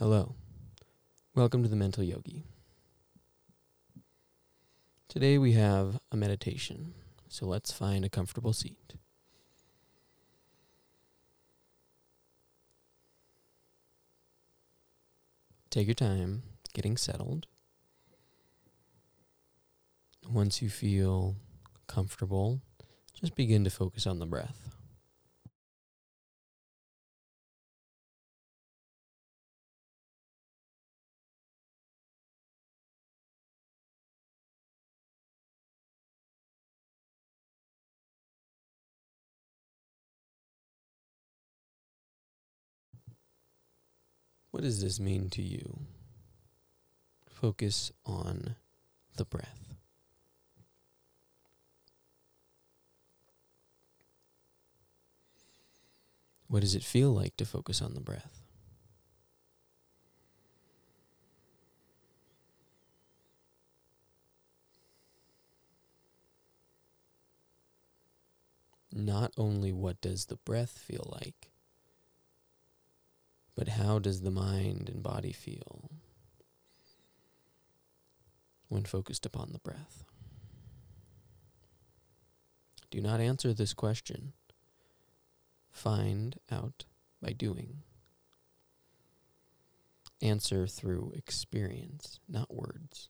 Hello. Welcome to the Mental Yogi. Today we have a meditation, so let's find a comfortable seat. Take your time getting settled. Once you feel comfortable, just begin to focus on the breath. What does this mean to you? Focus on the breath. What does it feel like to focus on the breath? Not only what does the breath feel like, but how does the mind and body feel when focused upon the breath? Do not answer this question. Find out by doing. Answer through experience, not words.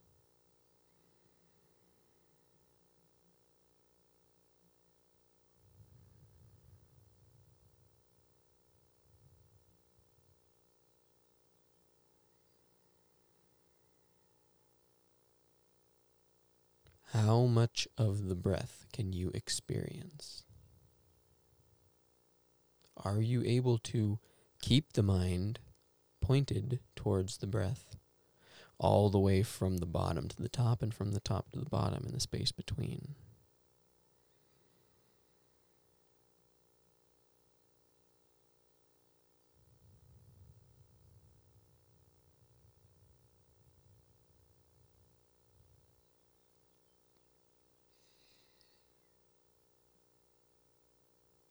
How much of the breath can you experience? Are you able to keep the mind pointed towards the breath all the way from the bottom to the top and from the top to the bottom in the space between?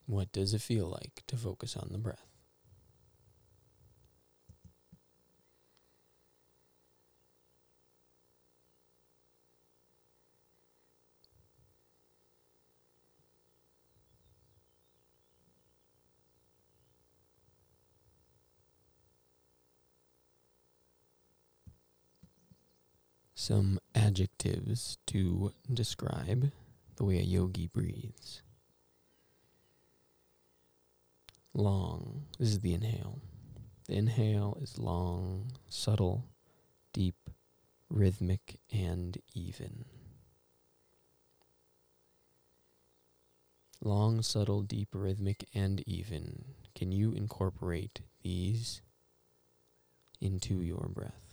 What does it feel like to focus on the breath? Some adjectives to describe the way a yogi breathes long. This is the inhale. The inhale is long, subtle, deep, rhythmic, and even. Long, subtle, deep, rhythmic, and even. Can you incorporate these into your breath?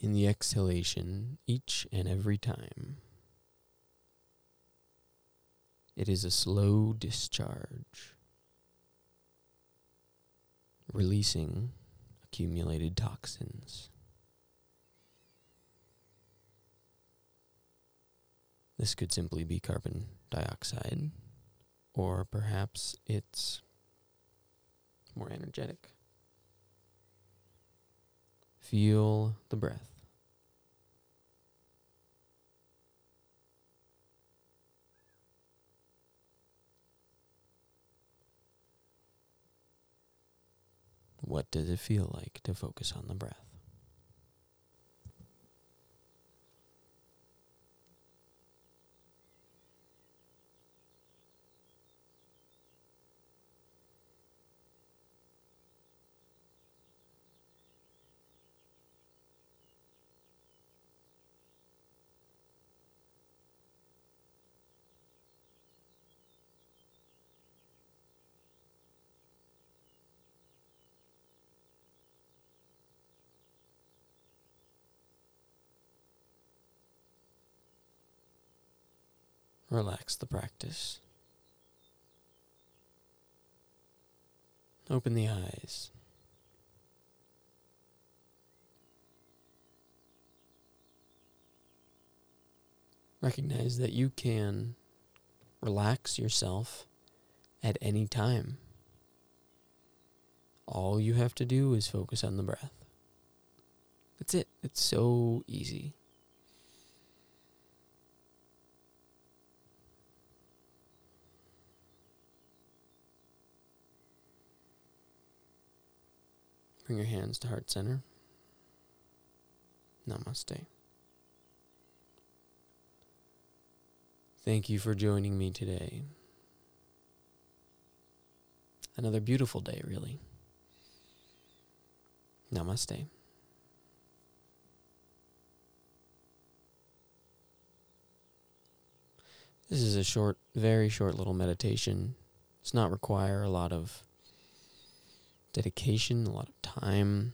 In the exhalation each and every time. It is a slow discharge, releasing accumulated toxins. This could simply be carbon dioxide, or perhaps it's more energetic. Feel the breath. What does it feel like to focus on the breath? Relax the practice. Open the eyes. Recognize that you can relax yourself at any time. All you have to do is focus on the breath. That's it. It's so easy. Bring your hands to heart center. Namaste. Thank you for joining me today. Another beautiful day, really. Namaste. This is a short, very short little meditation. It's not require a lot of dedication, a lot of time,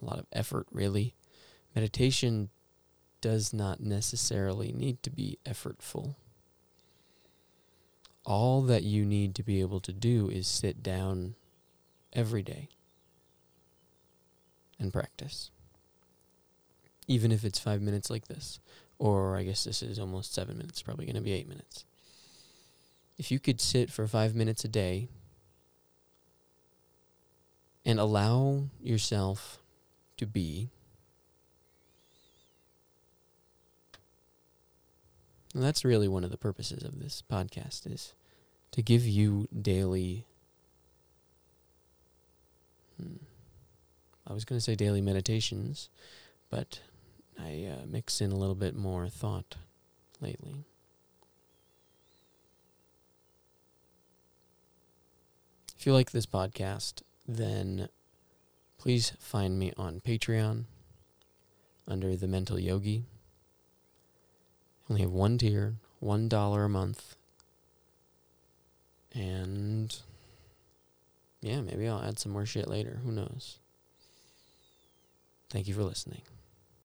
a lot of effort, really. Meditation does not necessarily need to be effortful. All that you need to be able to do is sit down every day and practice. Even if it's five minutes like this, or I guess this is almost seven minutes, probably going to be eight minutes. If you could sit for five minutes a day and allow yourself to be And that's really one of the purposes of this podcast is to give you daily hmm, I was going to say daily meditations, but I uh, mix in a little bit more thought lately. If you like this podcast, then please find me on Patreon under the Mental Yogi. I only have one tier, one dollar a month. And yeah, maybe I'll add some more shit later. Who knows? Thank you for listening.